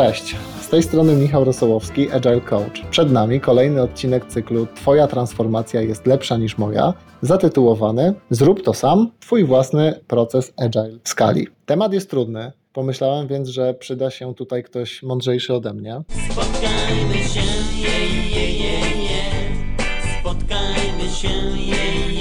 Cześć, z tej strony Michał Rosołowski, Agile Coach. Przed nami kolejny odcinek cyklu Twoja transformacja jest lepsza niż moja, zatytułowany Zrób to sam, Twój własny proces Agile w skali. Temat jest trudny, pomyślałem więc, że przyda się tutaj ktoś mądrzejszy ode mnie. Spotkajmy się, je, je, je, je. Spotkajmy się, je, je.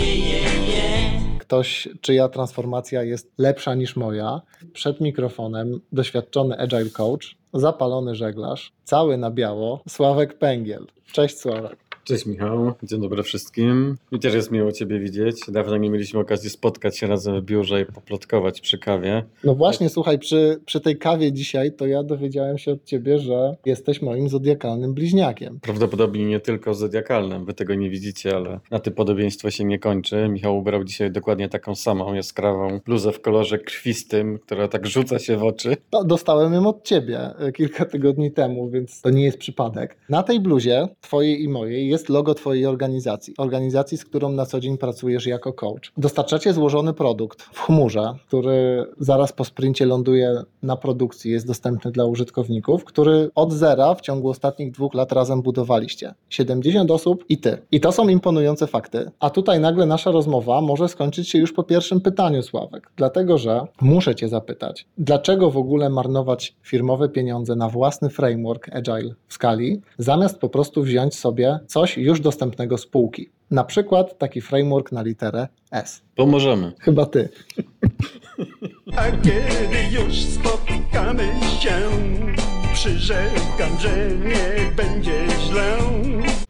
Ktoś, czyja transformacja jest lepsza niż moja. Przed mikrofonem doświadczony Agile Coach, zapalony żeglarz, cały na biało, Sławek Pęgiel. Cześć Sławek. Cześć Michał, dzień dobry wszystkim. Mi też jest miło Ciebie widzieć. Dawno nie mieliśmy okazji spotkać się razem w biurze i poplotkować przy kawie. No właśnie, słuchaj, przy, przy tej kawie dzisiaj to ja dowiedziałem się od ciebie, że jesteś moim zodiakalnym bliźniakiem. Prawdopodobnie nie tylko zodiakalnym, Wy tego nie widzicie, ale na tym podobieństwo się nie kończy. Michał ubrał dzisiaj dokładnie taką samą jaskrawą bluzę w kolorze krwistym, która tak rzuca się w oczy. No, dostałem ją od ciebie e, kilka tygodni temu, więc to nie jest przypadek. Na tej bluzie, twojej i mojej, jest logo twojej organizacji. Organizacji, z którą na co dzień pracujesz jako coach. Dostarczacie złożony produkt w chmurze, który zaraz po sprincie ląduje na produkcji, jest dostępny dla użytkowników, który od zera w ciągu ostatnich dwóch lat razem budowaliście. 70 osób i ty. I to są imponujące fakty. A tutaj nagle nasza rozmowa może skończyć się już po pierwszym pytaniu, Sławek. Dlatego, że muszę cię zapytać, dlaczego w ogóle marnować firmowe pieniądze na własny framework Agile w skali, zamiast po prostu wziąć sobie coś już dostępnego z półki. Na przykład taki framework na literę S. Pomożemy. Chyba ty. A kiedy już spotkamy się, przyrzekam, że nie będzie źle.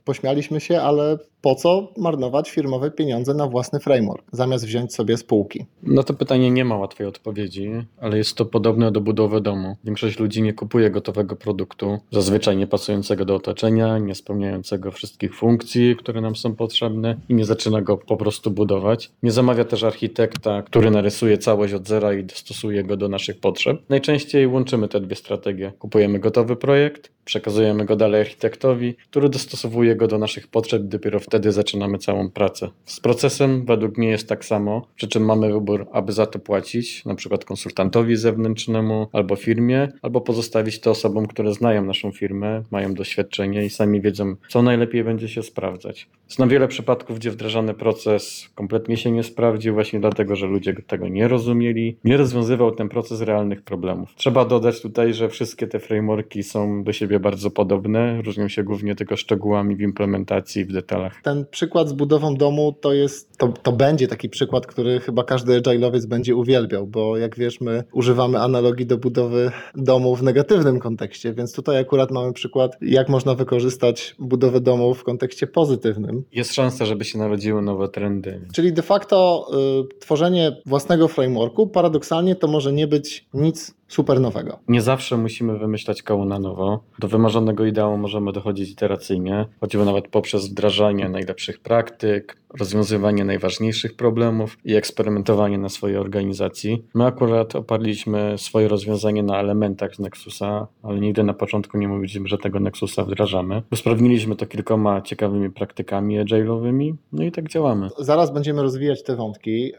Pośmialiśmy się, ale po co marnować firmowe pieniądze na własny framework, zamiast wziąć sobie z półki? Na to pytanie nie ma łatwej odpowiedzi, ale jest to podobne do budowy domu. Większość ludzi nie kupuje gotowego produktu, zazwyczaj nie pasującego do otoczenia, nie spełniającego wszystkich funkcji, które nam są potrzebne i nie zaczyna go po prostu budować. Nie zamawia też architekta, który narysuje całość od zera i dostosuje go do naszych potrzeb. Najczęściej łączymy te dwie strategie. Kupujemy gotowy projekt, przekazujemy go dalej architektowi, który dostosowuje go do naszych potrzeb, dopiero wtedy zaczynamy całą pracę. Z procesem według mnie jest tak samo, przy czym mamy wybór, aby za to płacić, na przykład konsultantowi zewnętrznemu albo firmie, albo pozostawić to osobom, które znają naszą firmę, mają doświadczenie i sami wiedzą, co najlepiej będzie się sprawdzać. Znam wiele przypadków, gdzie wdrażany proces kompletnie się nie sprawdził, właśnie dlatego, że ludzie tego nie rozumieli, nie rozwiązywał ten proces realnych problemów. Trzeba dodać tutaj, że wszystkie te frameworki są do siebie bardzo podobne, różnią się głównie tylko szczegółami w implementacji, w detalach. Ten przykład z budową domu to jest, to, to będzie taki przykład, który chyba każdy agile'owiec będzie uwielbiał, bo jak wiesz, my używamy analogii do budowy domu w negatywnym kontekście, więc tutaj akurat mamy przykład, jak można wykorzystać budowę domu w kontekście pozytywnym. Jest szansa, żeby się narodziły nowe trendy. Czyli de facto y, tworzenie własnego frameworku paradoksalnie to może nie być nic super nowego. Nie zawsze musimy wymyślać koło na nowo. Do wymarzonego ideału możemy dochodzić iteracyjnie, choćby nawet poprzez wdrażanie najlepszych praktyk, rozwiązywanie najważniejszych problemów i eksperymentowanie na swojej organizacji. My akurat oparliśmy swoje rozwiązanie na elementach z Nexusa, ale nigdy na początku nie mówiliśmy, że tego Nexusa wdrażamy. Usprawniliśmy to kilkoma ciekawymi praktykami agile'owymi, no i tak działamy. Zaraz będziemy rozwijać te wątki.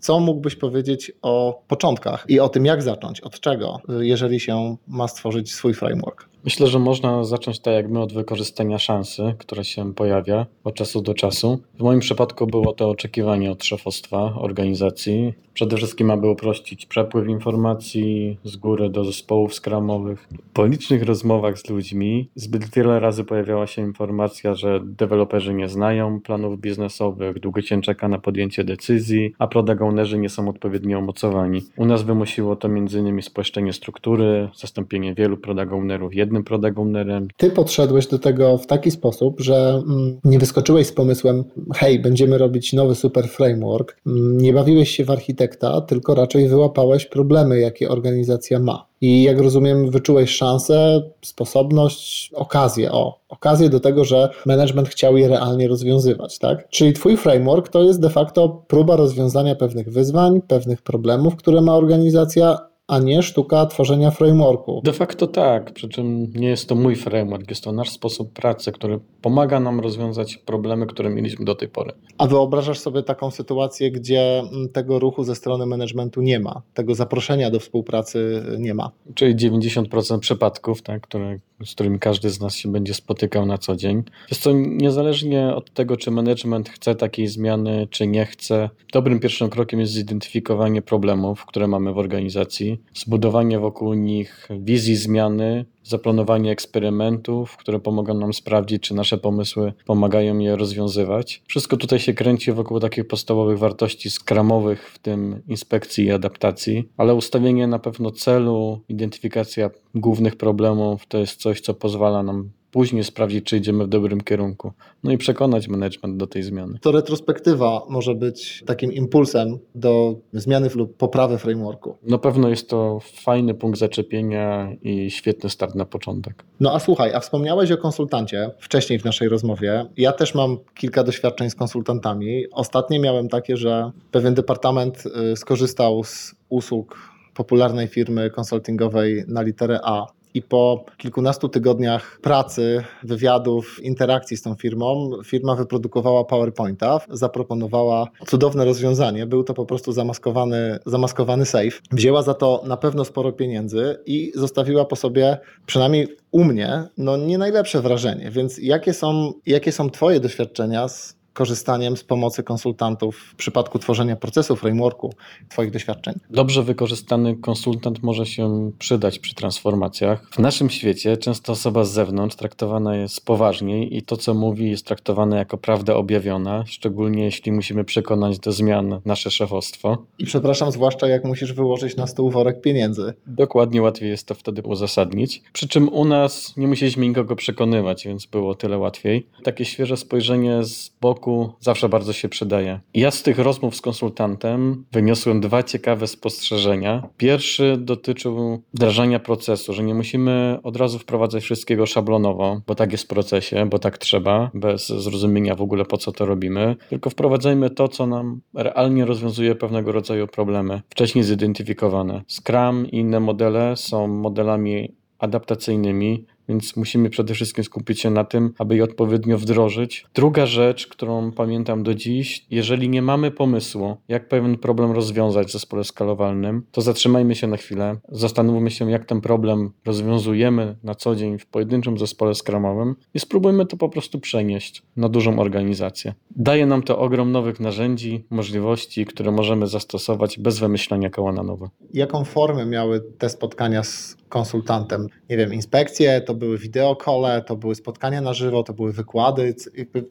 Co mógłbyś powiedzieć o początkach i o tym, jak zacząć, od czego, jeżeli się ma stworzyć swój framework? Myślę, że można zacząć tak jak my od wykorzystania szansy, która się pojawia od czasu do czasu. W moim przypadku było to oczekiwanie od szefostwa organizacji. Przede wszystkim, aby uprościć przepływ informacji z góry do zespołów skramowych. Po licznych rozmowach z ludźmi zbyt wiele razy pojawiała się informacja, że deweloperzy nie znają planów biznesowych, długo się czeka na podjęcie decyzji, a product ownerzy nie są odpowiednio umocowani. U nas wymusiło to m.in. spłaszczenie struktury, zastąpienie wielu product ownerów jednym ownerem, Ty podszedłeś do tego w taki sposób, że mm, nie wyskoczyłeś z pomysłem, hej, będziemy robić nowy super framework, mm, nie bawiłeś się w architekta, tylko raczej wyłapałeś problemy, jakie organizacja ma. I jak rozumiem, wyczułeś szansę, sposobność, okazję, o, okazję do tego, że management chciał je realnie rozwiązywać, tak? Czyli twój framework to jest de facto próba rozwiązania pewnych wyzwań, pewnych problemów, które ma organizacja, a nie sztuka tworzenia frameworku. De facto tak, przy czym nie jest to mój framework, jest to nasz sposób pracy, który pomaga nam rozwiązać problemy, które mieliśmy do tej pory. A wyobrażasz sobie taką sytuację, gdzie mm, tego ruchu ze strony managementu nie ma, tego zaproszenia do współpracy nie ma? Czyli 90% przypadków, tak, które, z którymi każdy z nas się będzie spotykał na co dzień. Jest to niezależnie od tego, czy management chce takiej zmiany, czy nie chce. Dobrym pierwszym krokiem jest zidentyfikowanie problemów, które mamy w organizacji, zbudowanie wokół nich wizji zmiany, zaplanowanie eksperymentów, które pomogą nam sprawdzić, czy nasze pomysły pomagają je rozwiązywać. Wszystko tutaj się kręci wokół takich podstawowych wartości skramowych, w tym inspekcji i adaptacji, ale ustawienie na pewno celu, identyfikacja głównych problemów to jest coś, co pozwala nam później sprawdzić, czy idziemy w dobrym kierunku. No i przekonać management do tej zmiany. To retrospektywa może być takim impulsem do zmiany lub poprawy frameworku. Na pewno jest to fajny punkt zaczepienia i świetny start na początek. No a słuchaj, a wspomniałeś o konsultancie wcześniej w naszej rozmowie. Ja też mam kilka doświadczeń z konsultantami. Ostatnie miałem takie, że pewien departament y, skorzystał z usług popularnej firmy konsultingowej na literę A. I po kilkunastu tygodniach pracy, wywiadów, interakcji z tą firmą, firma wyprodukowała PowerPointa, zaproponowała cudowne rozwiązanie. Był to po prostu zamaskowany, zamaskowany safe. Wzięła za to na pewno sporo pieniędzy i zostawiła po sobie, przynajmniej u mnie, no nie najlepsze wrażenie. Więc jakie są, jakie są Twoje doświadczenia z korzystaniem z pomocy konsultantów w przypadku tworzenia procesu, frameworku, Twoich doświadczeń? Dobrze wykorzystany konsultant może się przydać przy transformacjach. W naszym świecie często osoba z zewnątrz traktowana jest poważniej i to, co mówi, jest traktowane jako prawda objawiona, szczególnie jeśli musimy przekonać do zmian nasze szefostwo. I przepraszam, zwłaszcza jak musisz wyłożyć na stół worek pieniędzy. Dokładnie łatwiej jest to wtedy uzasadnić. Przy czym u nas nie musieliśmy nikogo przekonywać, więc było tyle łatwiej. Takie świeże spojrzenie z boku zawsze bardzo się przydaje. Ja z tych rozmów z konsultantem wyniosłem dwa ciekawe spostrzeżenia. Pierwszy dotyczył wdrażania procesu, że nie musimy od razu wprowadzać wszystkiego szablonowo, bo tak jest w procesie, bo tak trzeba, bez zrozumienia w ogóle po co to robimy, tylko wprowadzajmy to, co nam realnie rozwiązuje pewnego rodzaju problemy, wcześniej zidentyfikowane. Scrum i inne modele są modelami adaptacyjnymi, więc musimy przede wszystkim skupić się na tym, aby je odpowiednio wdrożyć. Druga rzecz, którą pamiętam do dziś, jeżeli nie mamy pomysłu, jak pewien problem rozwiązać w zespole skalowalnym, to zatrzymajmy się na chwilę, zastanówmy się, jak ten problem rozwiązujemy na co dzień w pojedynczym zespole skramowym i spróbujmy to po prostu przenieść na dużą organizację. Daje nam to ogrom nowych narzędzi, możliwości, które możemy zastosować bez wymyślania koła na nowo. Jaką formę miały te spotkania z konsultantem? Nie wiem, inspekcje, to były wideokole, to były spotkania na żywo, to były wykłady.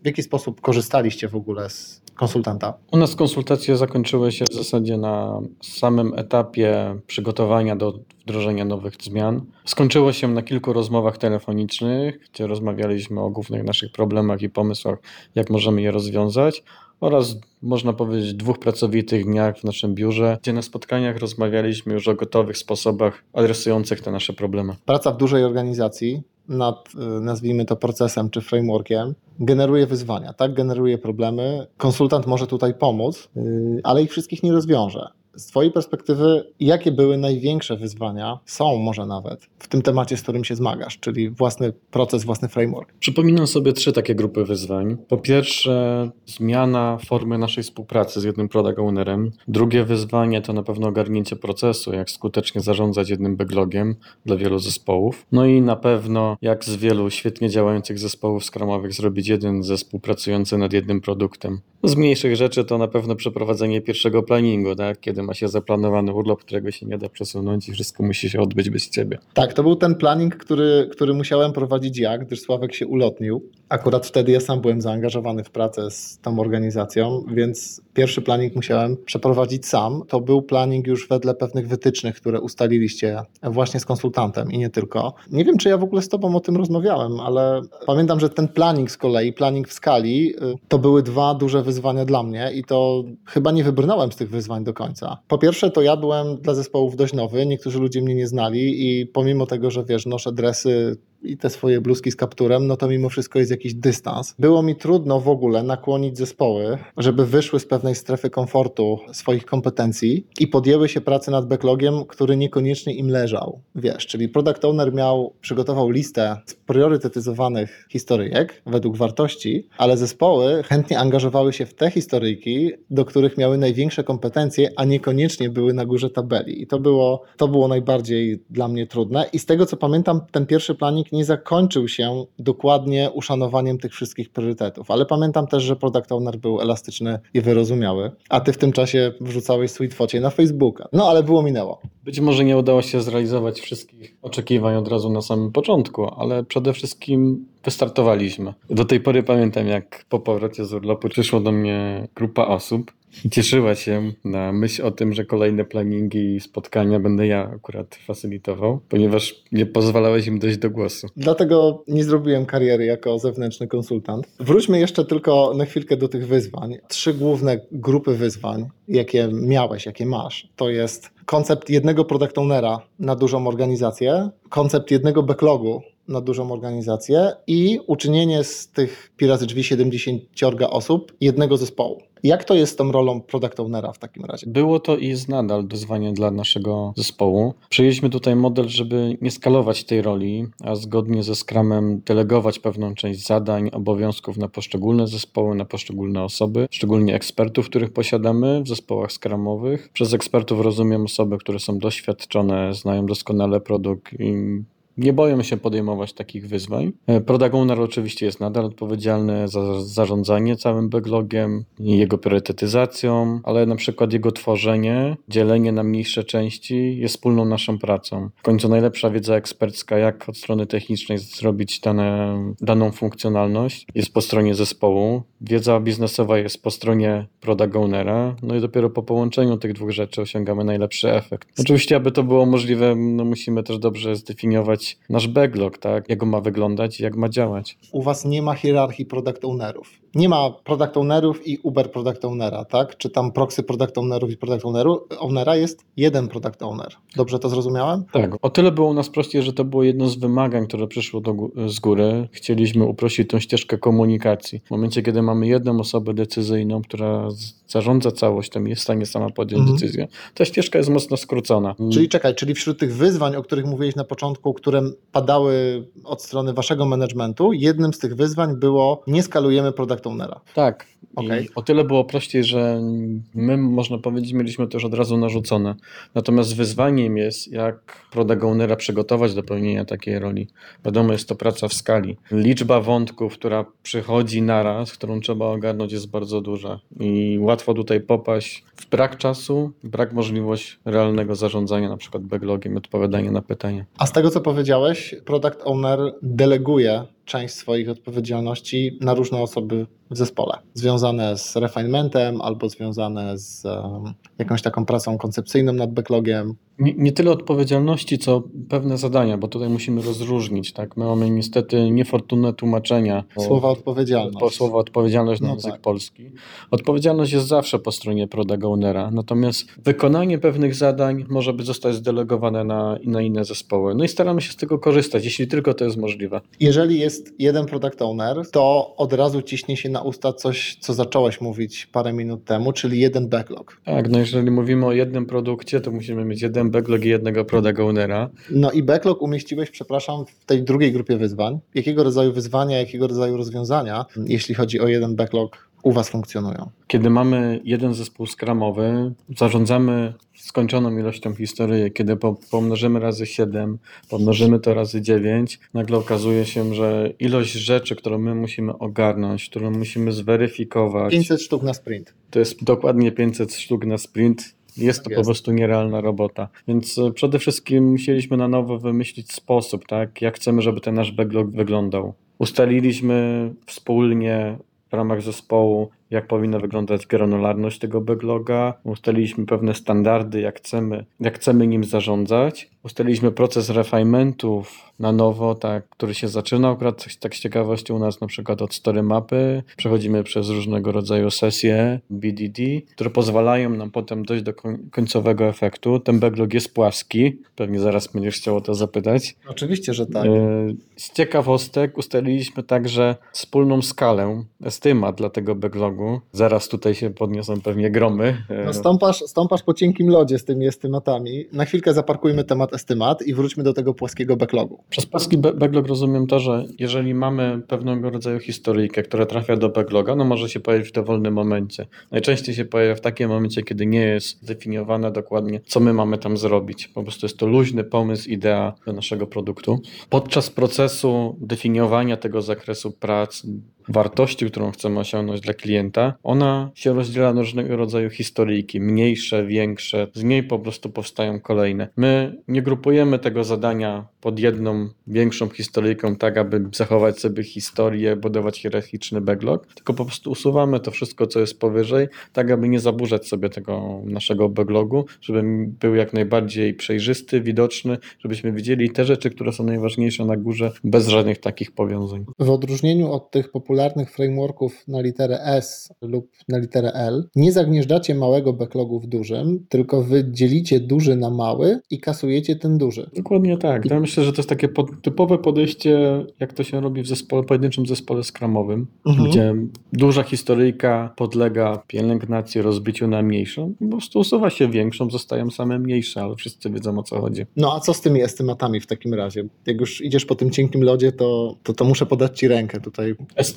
W jaki sposób korzystaliście w ogóle z konsultanta? U nas konsultacje zakończyły się w zasadzie na samym etapie przygotowania do wdrożenia nowych zmian. Skończyło się na kilku rozmowach telefonicznych, gdzie rozmawialiśmy o głównych naszych problemach i pomysłach, jak możemy je rozwiązać oraz można powiedzieć dwóch pracowitych dniach w naszym biurze, gdzie na spotkaniach rozmawialiśmy już o gotowych sposobach adresujących te nasze problemy. Praca w dużej organizacji nad, y, nazwijmy to procesem czy frameworkiem, generuje wyzwania, tak? Generuje problemy. Konsultant może tutaj pomóc, y, ale ich wszystkich nie rozwiąże. Z Twojej perspektywy, jakie były największe wyzwania, są może nawet, w tym temacie, z którym się zmagasz, czyli własny proces, własny framework? Przypominam sobie trzy takie grupy wyzwań. Po pierwsze, zmiana formy naszej współpracy z jednym product ownerem. Drugie wyzwanie to na pewno ogarnięcie procesu, jak skutecznie zarządzać jednym backlogiem dla wielu zespołów. No i na pewno, jak z wielu świetnie działających zespołów skramowych zrobić jeden zespół pracujący nad jednym produktem. Z mniejszych rzeczy to na pewno przeprowadzenie pierwszego planningu, tak? kiedy ma się zaplanowany urlop, którego się nie da przesunąć i wszystko musi się odbyć bez ciebie. Tak, to był ten planning, który, który musiałem prowadzić ja, gdyż Sławek się ulotnił. Akurat wtedy ja sam byłem zaangażowany w pracę z tą organizacją, więc pierwszy planning musiałem przeprowadzić sam. To był planning już wedle pewnych wytycznych, które ustaliliście właśnie z konsultantem i nie tylko. Nie wiem, czy ja w ogóle z Tobą o tym rozmawiałem, ale pamiętam, że ten planning z kolei, planning w skali, y, to były dwa duże wyzwania dla mnie i to chyba nie wybrnąłem z tych wyzwań do końca. Po pierwsze, to ja byłem dla zespołów dość nowy, niektórzy ludzie mnie nie znali i pomimo tego, że wiesz, noszę dresy i te swoje bluzki z kapturem, no to mimo wszystko jest jakiś dystans. Było mi trudno w ogóle nakłonić zespoły, żeby wyszły z pewnej strefy komfortu swoich kompetencji i podjęły się pracy nad backlogiem, który niekoniecznie im leżał. Wiesz, czyli product owner miał, przygotował listę spriorytetyzowanych historyjek według wartości, ale zespoły chętnie angażowały się w te historyjki, do których miały największe kompetencje, a niekoniecznie były na górze tabeli. I to było, to było najbardziej dla mnie trudne. I z tego co pamiętam, ten pierwszy planik nie zakończył się dokładnie uszanowaniem tych wszystkich priorytetów, ale pamiętam też, że product owner był elastyczny i wyrozumiały, a ty w tym czasie wrzucałeś sweet na Facebooka. No ale było minęło. Być może nie udało się zrealizować wszystkich oczekiwań od razu na samym początku, ale przede wszystkim wystartowaliśmy. Do tej pory pamiętam, jak po powrocie z urlopu przyszło do mnie grupa osób i cieszyła się na myśl o tym, że kolejne planningi i spotkania będę ja akurat facylitował, ponieważ nie pozwalałeś im dojść do głosu. Dlatego nie zrobiłem kariery jako zewnętrzny konsultant. Wróćmy jeszcze tylko na chwilkę do tych wyzwań. Trzy główne grupy wyzwań, jakie miałeś, jakie masz, to jest koncept jednego product ownera na dużą organizację, koncept jednego backlogu na dużą organizację i uczynienie z tych pi razy drzwi 70 osób jednego zespołu. Jak to jest z tą rolą product ownera w takim razie? Było to i jest nadal wyzwanie dla naszego zespołu. Przyjęliśmy tutaj model, żeby nie skalować tej roli, a zgodnie ze Scrumem delegować pewną część zadań, obowiązków na poszczególne zespoły, na poszczególne osoby, szczególnie ekspertów, których posiadamy w zespołach Scrumowych. Przez ekspertów rozumiem osoby, które są doświadczone, znają doskonale produkt i nie boją się podejmować takich wyzwań. E, Product Owner oczywiście jest nadal odpowiedzialny za zarządzanie całym backlogiem jego priorytetyzacją, ale na przykład jego tworzenie, dzielenie na mniejsze części jest wspólną naszą pracą. W końcu najlepsza wiedza ekspercka, jak od strony technicznej zrobić dane, daną funkcjonalność, jest po stronie zespołu. Wiedza biznesowa jest po stronie Product Ownera, no i dopiero po połączeniu tych dwóch rzeczy osiągamy najlepszy efekt. Oczywiście, aby to było możliwe, no musimy też dobrze zdefiniować nasz backlog, tak? Jak on ma wyglądać i jak ma działać. U Was nie ma hierarchii product ownerów. Nie ma product ownerów i Uber product ownera, tak? Czy tam proxy product ownerów i product owneru, ownera jest jeden product owner. Dobrze to zrozumiałem? Tak, o tyle było u nas prościej, że to było jedno z wymagań, które przyszło do, z góry. Chcieliśmy uprościć tą ścieżkę komunikacji. W momencie, kiedy mamy jedną osobę decyzyjną, która zarządza całością i jest w stanie sama podjąć Mhm. decyzję, ta ścieżka jest mocno skrócona. Czyli czekaj, czyli wśród tych wyzwań, o których mówiłeś na początku, które padały od strony waszego managementu, jednym z tych wyzwań było nie skalujemy product ownera. Tak. Okej. I o tyle było prościej, że my, można powiedzieć, mieliśmy to już od razu narzucone. Natomiast wyzwaniem jest, jak product ownera przygotować do pełnienia takiej roli. Wiadomo, jest to praca w skali. Liczba wątków, która przychodzi naraz, którą trzeba ogarnąć, jest bardzo duża. I łatwo tutaj popaść w brak czasu, brak możliwości realnego zarządzania, na przykład backlogiem, odpowiadania na pytania. A z tego, co powiedziałeś, product owner deleguje część swoich odpowiedzialności na różne osoby w zespole, związane z refinementem albo związane z jakąś taką pracą koncepcyjną nad backlogiem. Nie, nie tyle odpowiedzialności, co pewne zadania, bo tutaj musimy rozróżnić. Tak? My mamy niestety niefortunne tłumaczenia. Słowa odpowiedzialność. Po słowo odpowiedzialność na No język tak. polski. Odpowiedzialność jest zawsze po stronie product ownera, natomiast wykonanie pewnych zadań może być zostać zdelegowane na, na inne zespoły. No i staramy się z tego korzystać, jeśli tylko to jest możliwe. Jeżeli jest jeden product owner, to od razu ciśnie się na usta coś, co zacząłeś mówić parę minut temu, czyli jeden backlog. Tak, no jeżeli mówimy o jednym produkcie, to musimy mieć jeden backlog i jednego product ownera. No i backlog umieściłeś, przepraszam, w tej drugiej grupie wyzwań. Jakiego rodzaju wyzwania, jakiego rodzaju rozwiązania, jeśli chodzi o jeden backlog, u Was funkcjonują? Kiedy mamy jeden zespół skramowy, zarządzamy skończoną ilością historii, kiedy po, pomnożymy razy 7, pomnożymy to razy 9, nagle okazuje się, że ilość rzeczy, którą my musimy ogarnąć, którą musimy zweryfikować, 500 sztuk na sprint. to jest dokładnie 500 sztuk na sprint. Jest to Tak po jest. prostu nierealna robota. Więc e, przede wszystkim musieliśmy na nowo wymyślić sposób, tak, jak chcemy, żeby ten nasz backlog wyglądał. Ustaliliśmy wspólnie w ramach zespołu, jak powinna wyglądać granularność tego backloga, ustaliliśmy pewne standardy, jak chcemy, jak chcemy nim zarządzać. Ustaliliśmy proces refinementów na nowo, tak, który się zaczyna akurat tak z ciekawości u nas na przykład od story mapy. Przechodzimy przez różnego rodzaju sesje BDD, które pozwalają nam potem dojść do koń- końcowego efektu. Ten backlog jest płaski, pewnie zaraz będziesz chciał o to zapytać. Oczywiście, że tak. E, Z ciekawostek ustaliliśmy także wspólną skalę, estymat dla tego backlogu. Zaraz tutaj się podniosą pewnie gromy. No stąpasz, stąpasz po cienkim lodzie z tymi estymatami. Na chwilkę zaparkujmy temat estymat i wróćmy do tego płaskiego backlogu. Przez płaski ba- backlog rozumiem to, że jeżeli mamy pewnego rodzaju historyjkę, która trafia do backloga, no może się pojawić w dowolnym momencie. Najczęściej się pojawia w takim momencie, kiedy nie jest zdefiniowane dokładnie, co my mamy tam zrobić. Po prostu jest to luźny pomysł, idea do naszego produktu. Podczas procesu definiowania tego zakresu prac, wartości, którą chcemy osiągnąć dla klienta, ona się rozdziela na różnego rodzaju historyjki, mniejsze, większe, z niej po prostu powstają kolejne. My nie grupujemy tego zadania pod jedną większą historyjką, tak aby zachować sobie historię, budować hierarchiczny backlog, tylko po prostu usuwamy to wszystko, co jest powyżej, tak aby nie zaburzać sobie tego naszego backlogu, żeby był jak najbardziej przejrzysty, widoczny, żebyśmy widzieli te rzeczy, które są najważniejsze na górze, bez żadnych takich powiązań. W odróżnieniu od tych popularnych frameworków na literę S lub na literę L, nie zagnieżdżacie małego backlogu w dużym, tylko wy dzielicie duży na mały i kasujecie ten duży. Dokładnie tak. Ja myślę, że to jest takie pod, typowe podejście, jak to się robi w zespole, pojedynczym zespole skramowym, Mhm. gdzie duża historyjka podlega pielęgnacji, rozbiciu na mniejszą. Po prostu usuwa się większą, zostają same mniejsze, ale wszyscy wiedzą o co chodzi. No a co z tymi estymatami w takim razie? Jak już idziesz po tym cienkim lodzie, to, to, to muszę podać ci rękę tutaj.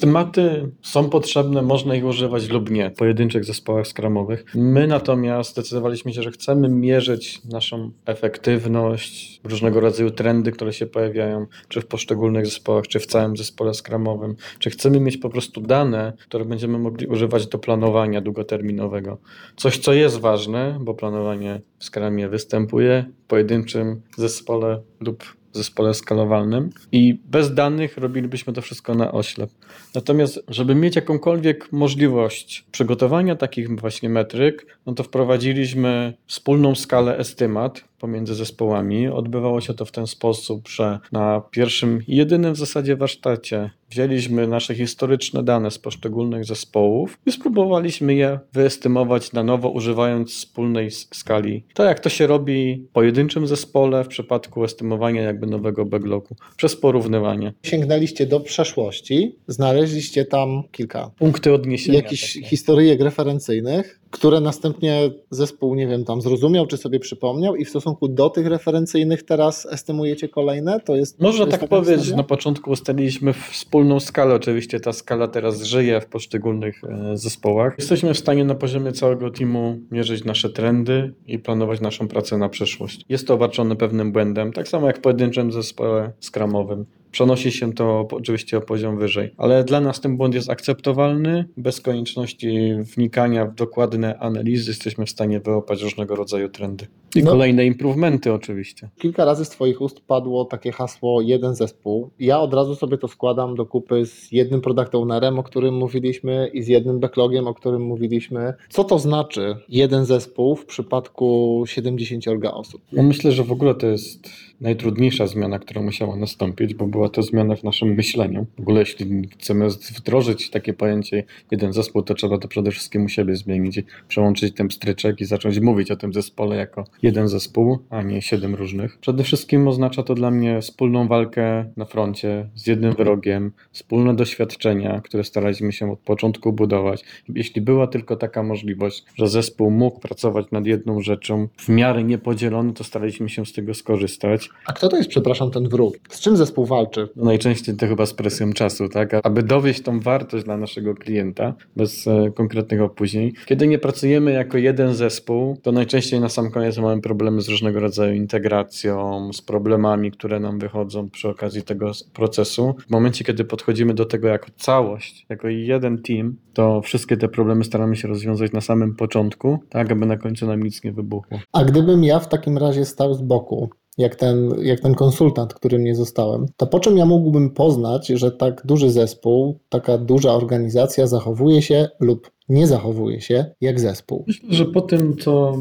Estymaty są potrzebne, można ich używać lub nie w pojedynczych zespołach skramowych. My natomiast zdecydowaliśmy się, że chcemy mierzyć naszą efektywność, różnego rodzaju trendy, które się pojawiają, czy w poszczególnych zespołach, czy w całym zespole skramowym. Czy chcemy mieć po prostu dane, które będziemy mogli używać do planowania długoterminowego. Coś, co jest ważne, bo planowanie w skramie występuje w pojedynczym zespole lub zespole skalowalnym i bez danych robilibyśmy to wszystko na oślep. Natomiast, żeby mieć jakąkolwiek możliwość przygotowania takich właśnie metryk, no to wprowadziliśmy wspólną skalę estymat pomiędzy zespołami. Odbywało się to w ten sposób, że na pierwszym i jedynym w zasadzie warsztacie wzięliśmy nasze historyczne dane z poszczególnych zespołów i spróbowaliśmy je wyestymować na nowo, używając wspólnej skali. To jak to się robi w pojedynczym zespole w przypadku estymowania jakby nowego backlogu, przez porównywanie. Sięgnęliście do przeszłości, znaleźliście tam kilka Punkty odniesienia. jakichś takie. historyjek referencyjnych, które następnie zespół, nie wiem, tam zrozumiał, czy sobie przypomniał i w stosunku do tych referencyjnych teraz estymujecie kolejne? To jest Można to jest tak powiedzieć, historia? na początku ustaliliśmy wspólną skalę. Oczywiście ta skala teraz żyje w poszczególnych e, zespołach. Jesteśmy w stanie na poziomie całego teamu mierzyć nasze trendy i planować naszą pracę na przyszłość. Jest to obarczone pewnym błędem, tak samo jak w pojedynczym zespole skramowym. Przenosi się to oczywiście o poziom wyżej, ale dla nas ten błąd jest akceptowalny. Bez konieczności wnikania w dokładne analizy jesteśmy w stanie wyłapać różnego rodzaju trendy. I No. kolejne improvementy oczywiście. Kilka razy z Twoich ust padło takie hasło jeden zespół. Ja od razu sobie to składam do kupy z jednym product ownerem, o którym mówiliśmy i z jednym backlogiem, o którym mówiliśmy. Co to znaczy jeden zespół w przypadku 70 osób? No myślę, że w ogóle to jest najtrudniejsza zmiana, która musiała nastąpić, bo była to zmiana w naszym myśleniu. W ogóle jeśli chcemy wdrożyć takie pojęcie jeden zespół, to trzeba to przede wszystkim u siebie zmienić, przełączyć ten stryczek i zacząć mówić o tym zespole jako jeden zespół, a nie siedem różnych. Przede wszystkim oznacza to dla mnie wspólną walkę na froncie z jednym wrogiem, wspólne doświadczenia, które staraliśmy się od początku budować. Jeśli była tylko taka możliwość, że zespół mógł pracować nad jedną rzeczą w miarę niepodzielony, to staraliśmy się z tego skorzystać. A kto to jest, przepraszam, ten wróg? Z czym zespół walczy? No najczęściej to chyba z presją czasu, tak? Aby dowieść tą wartość dla naszego klienta bez e, konkretnych opóźnień. Kiedy nie pracujemy jako jeden zespół, to najczęściej na sam koniec mamy problemy z różnego rodzaju integracją, z problemami, które nam wychodzą przy okazji tego procesu. W momencie, kiedy podchodzimy do tego jako całość, jako jeden team, to wszystkie te problemy staramy się rozwiązać na samym początku, tak aby na końcu nam nic nie wybuchło. A gdybym ja w takim razie stał z boku, jak ten, jak ten konsultant, którym nie zostałem, to po czym ja mógłbym poznać, że tak duży zespół, taka duża organizacja zachowuje się lub nie zachowuje się jak zespół. Myślę, że po tym, co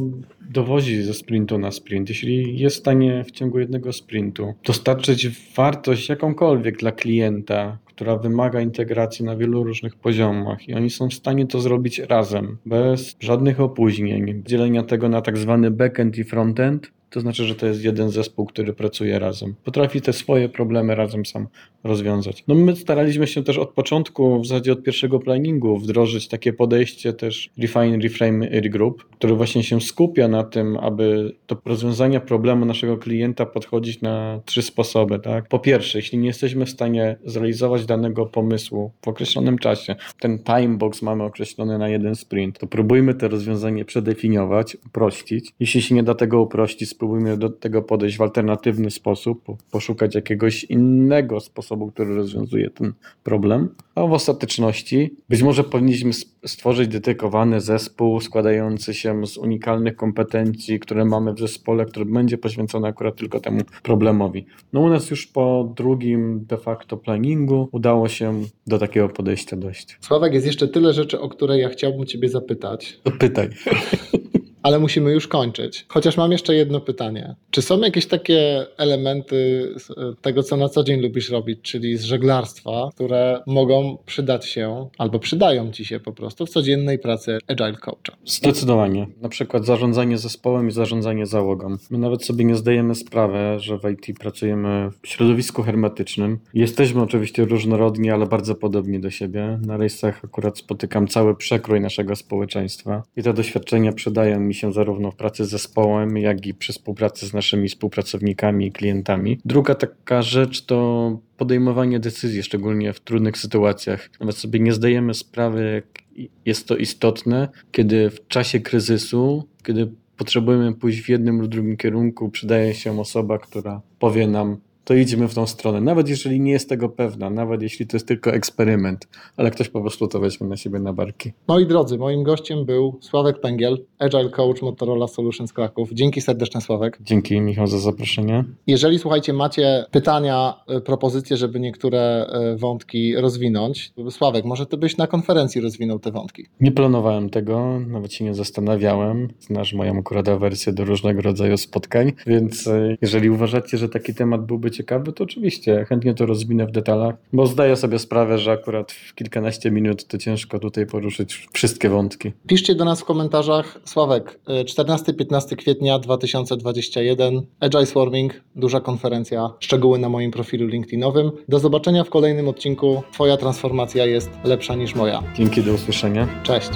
dowozi ze sprintu na sprint, jeśli jest w stanie w ciągu jednego sprintu dostarczyć wartość jakąkolwiek dla klienta, która wymaga integracji na wielu różnych poziomach i oni są w stanie to zrobić razem, bez żadnych opóźnień, dzielenia tego na tak zwany backend i frontend, to znaczy, że to jest jeden zespół, który pracuje razem. Potrafi te swoje problemy razem sam rozwiązać. No my staraliśmy się też od początku, w zasadzie od pierwszego planningu, wdrożyć takie podejście też Refine, Reframe, Regroup, które właśnie się skupia na tym, aby do rozwiązania problemu naszego klienta podchodzić na trzy sposoby. Tak? Po pierwsze, jeśli nie jesteśmy w stanie zrealizować danego pomysłu w określonym czasie, ten timebox mamy określony na jeden sprint, to próbujmy to rozwiązanie przedefiniować, uprościć. Jeśli się nie da tego uprościć, spróbujmy do tego podejść w alternatywny sposób, po- poszukać jakiegoś innego sposobu, który rozwiązuje ten problem. A w ostateczności być może powinniśmy stworzyć dedykowany zespół składający się z unikalnych kompetencji, które mamy w zespole, który będzie poświęcony akurat tylko temu problemowi. No u nas już po drugim de facto planningu udało się do takiego podejścia dojść. Sławek, jest jeszcze tyle rzeczy, o które ja chciałbym Ciebie zapytać, pytaj. ale musimy już kończyć. Chociaż mam jeszcze jedno pytanie. Czy są jakieś takie elementy z- tego, co na co dzień lubisz robić, czyli z żeglarstwa, które mogą przydać się albo przydają Ci się po prostu w codziennej pracy Agile Coacha? Zdecydowanie. Na przykład zarządzanie zespołem i zarządzanie załogą. My nawet sobie nie zdajemy sprawy, że w IT pracujemy w środowisku hermetycznym. Jesteśmy oczywiście różnorodni, ale bardzo podobni do siebie. Na rejsach akurat spotykam cały przekrój naszego społeczeństwa i te doświadczenia przydają mi się zarówno w pracy z zespołem, jak i przy współpracy z naszymi współpracownikami i klientami. Druga taka rzecz to podejmowanie decyzji, szczególnie w trudnych sytuacjach. Nawet sobie nie zdajemy sprawy, jak jest to istotne, kiedy w czasie kryzysu, kiedy potrzebujemy pójść w jednym lub drugim kierunku, przydaje się osoba, która powie nam, to idźmy w tą stronę. Nawet jeżeli nie jest tego pewna, nawet jeśli to jest tylko eksperyment, ale ktoś po prostu to weźmie na siebie na barki. Moi drodzy, moim gościem był Sławek Pęgiel, Agile Coach Motorola Solutions Kraków. Dzięki serdeczne, Sławek. Dzięki Michał za zaproszenie. Jeżeli słuchajcie, macie pytania, y, propozycje, żeby niektóre y, wątki rozwinąć, Sławek, może ty byś na konferencji rozwinął te wątki. Nie planowałem tego, nawet się nie zastanawiałem. Znasz moją akurat awersję do różnego rodzaju spotkań, więc e, jeżeli uważacie, że taki temat byłby ciekawy, to oczywiście chętnie to rozwinę w detalach, bo zdaję sobie sprawę, że akurat w kilkanaście minut to ciężko tutaj poruszyć wszystkie wątki. Piszcie do nas w komentarzach. Sławek, y, 14-15 kwietnia 2021, Agile Swarming, duża konferencja, szczegóły na moim profilu LinkedInowym. Do zobaczenia w kolejnym odcinku. Twoja transformacja jest lepsza niż moja. Dzięki, do usłyszenia. Cześć.